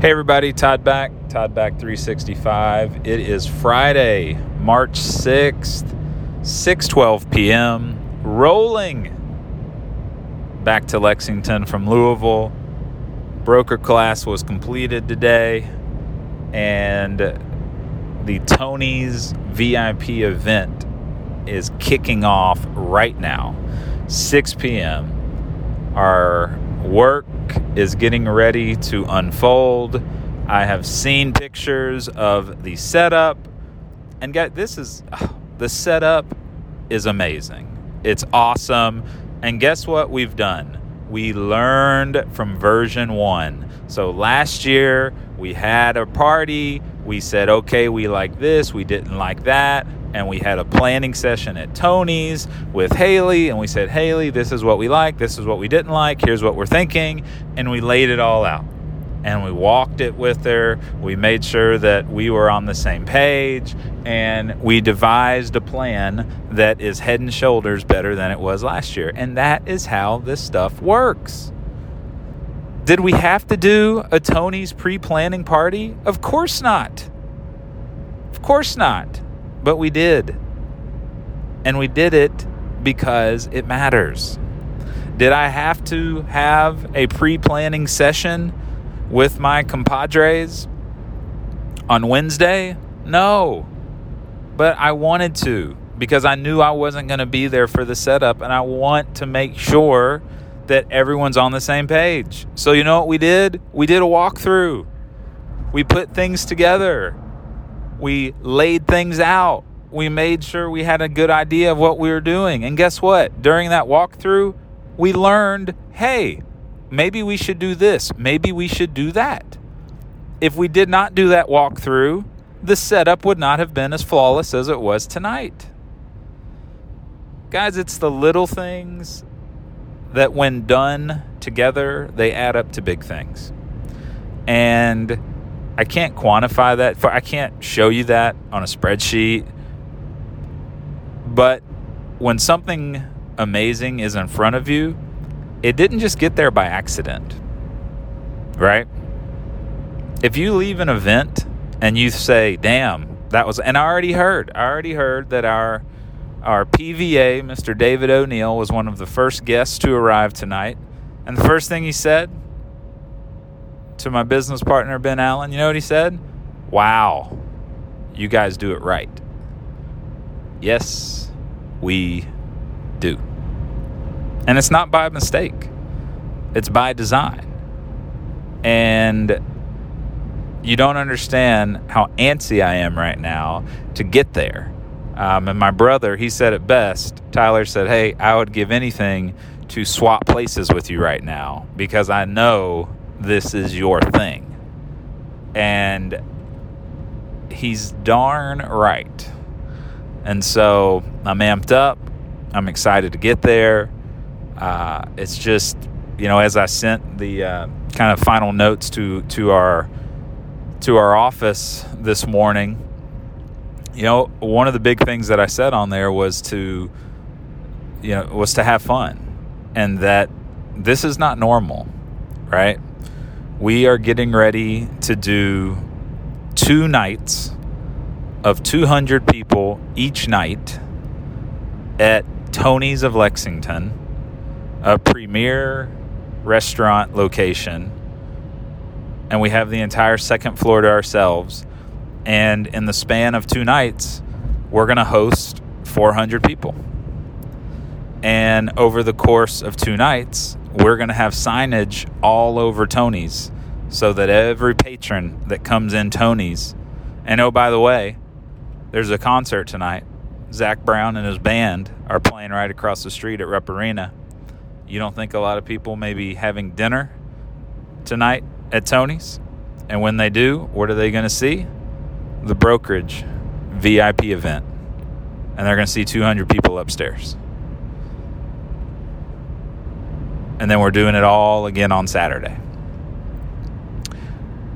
Hey everybody, Todd back, Todd back 365. It is Friday, March 6th, 6:12 p.m. Rolling back to Lexington from Louisville. Broker class was completed today and the Tony's VIP event is kicking off right now, 6 p.m. Our work is getting ready to unfold. I have seen pictures of the setup, and guys, this is the setup is amazing. It's awesome. And guess what we've done? We learned from version one. So last year we had a party. We said, okay, we like this, we didn't like that and we had a planning session at Tony's with Haley, and we said, Haley, this is what we like, this is what we didn't like, here's what we're thinking, and we laid it all out. And we walked it with her. We made sure that we were on the same page, and we devised a plan that is head and shoulders better than it was last year. And that is how this stuff works. Did we have to do a Tony's pre planning party? Of course not. Of course not. But we did. And we did it because it matters. Did I have to have a pre planning session with my compadres on Wednesday? No. But I wanted to because I knew I wasn't going to be there for the setup and I want to make sure that everyone's on the same page. So, you know what we did? We did a walkthrough. We put things together we laid things out. We made sure we had a good idea of what we were doing. And guess what? During that walkthrough, we learned hey, maybe we should do this. Maybe we should do that. If we did not do that walkthrough, the setup would not have been as flawless as it was tonight. Guys, it's the little things that, when done together, they add up to big things. And I can't quantify that. For I can't show you that on a spreadsheet. But when something amazing is in front of you, it didn't just get there by accident. Right? If you leave an event and you say, "Damn, that was," and I already heard, I already heard that our our PVA, Mr. David O'Neill, was one of the first guests to arrive tonight, and the first thing he said to my business partner, Ben Allen, you know what he said? Wow, you guys do it right. Yes, we do. And it's not by mistake, it's by design. And you don't understand how antsy I am right now to get there. Um, and my brother, he said it best. Tyler said, Hey, I would give anything to swap places with you right now because I know this is your thing. And he's darn right. And so I'm amped up. I'm excited to get there. Uh, it's just, you know, as I sent the uh, kind of final notes to to our to our office this morning, you know, one of the big things that I said on there was to, you know, was to have fun, and that this is not normal, right? we are getting ready to do two nights of 200 people each night at Tony's of Lexington, a premier restaurant location. And we have the entire second floor to ourselves. And in the span of two nights, we're going to host 400 people. And over the course of two nights, we're going to have signage all over Tony's so that every patron that comes in Tony's, and oh, by the way, there's a concert tonight. Zac Brown and his band are playing right across the street at Rupp Arena. You don't think a lot of people may be having dinner tonight at Tony's? And when they do, what are they going to see? The brokerage VIP event. And they're going to see 200 people upstairs. And then we're doing it all again on Saturday.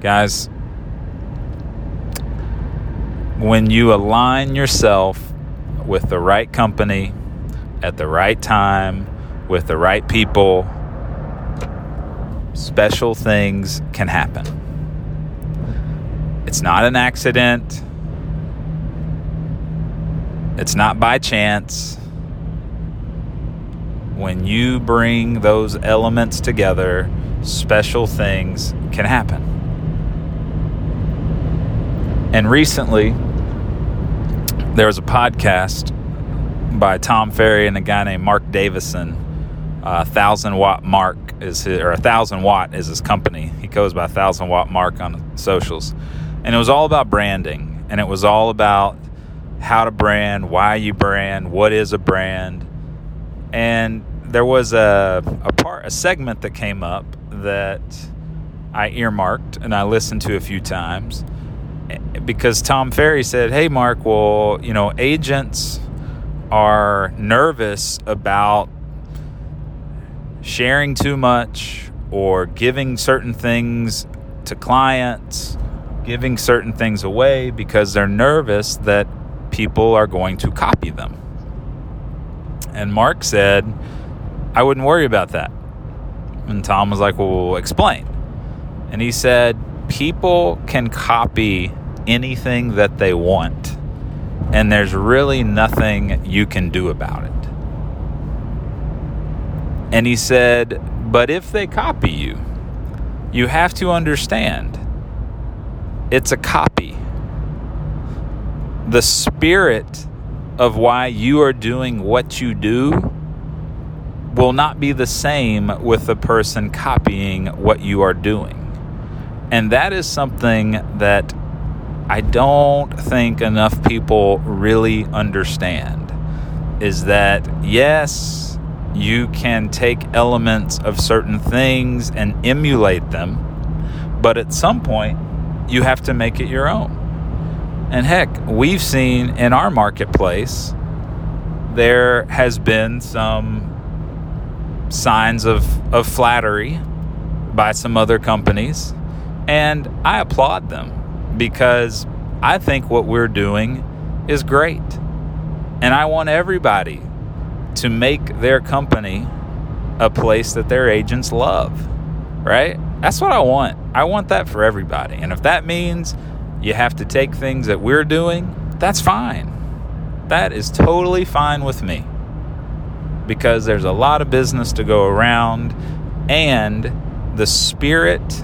Guys, when you align yourself with the right company at the right time with the right people, special things can happen. It's not an accident. It's not by chance. When you bring those elements together, special things can happen. And recently, there was a podcast by Tom Ferry and a guy named Marc Davison. Uh, thousand watt Marc is his, or a thousand watt is his company. He goes by thousand watt Marc on socials, and it was all about branding, and it was all about how to brand, why you brand, what is a brand, and there was a a part a segment that came up that I earmarked and I listened to a few times eh, because Tom Ferry said, "Hey, Marc, well, you know, agents are nervous about sharing too much or giving certain things to clients, giving certain things away because they're nervous that people are going to copy them." And Marc said, "I wouldn't worry about that." And Tom was like, "Well, explain." And he said, "People can copy anything that they want, and there's really nothing you can do about it. And he said, But if they copy you, you have to understand it's a copy. The spirit of why you are doing what you do will not be the same with the person copying what you are doing. And that is something that I don't think enough people really understand is that yes, you can take elements of certain things and emulate them, but at some point you have to make it your own. And heck, we've seen in our marketplace there has been some signs of, of flattery by some other companies, and I applaud them because I think what we're doing is great. And I want everybody to make their company a place that their agents love, right? That's what I want. I want that for everybody. And if that means you have to take things that we're doing, that's fine. That is totally fine with me because there's a lot of business to go around and the spirit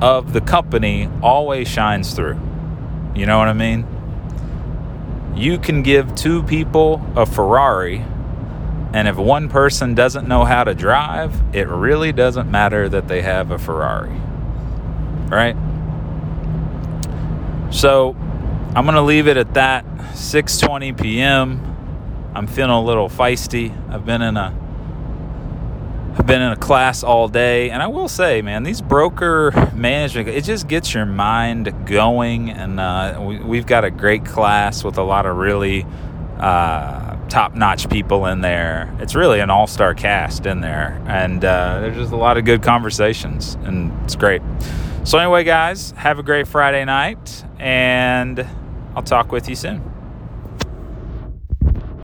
of the company always shines through. You know what I mean? You can give two people a Ferrari, and if one person doesn't know how to drive, it really doesn't matter that they have a Ferrari. Right? So, I'm to leave it at that. 6:20 p.m. I'm feeling a little feisty. I've been in a I've been in a class all day, and I will say, man, these broker management, it just gets your mind going. And uh, we, have got a great class with a lot of really uh, top notch people in there. It's really an all star cast in there, and uh, there's just a lot of good conversations, and it's great. So, anyway, guys, have a great Friday night, and I'll talk with you soon.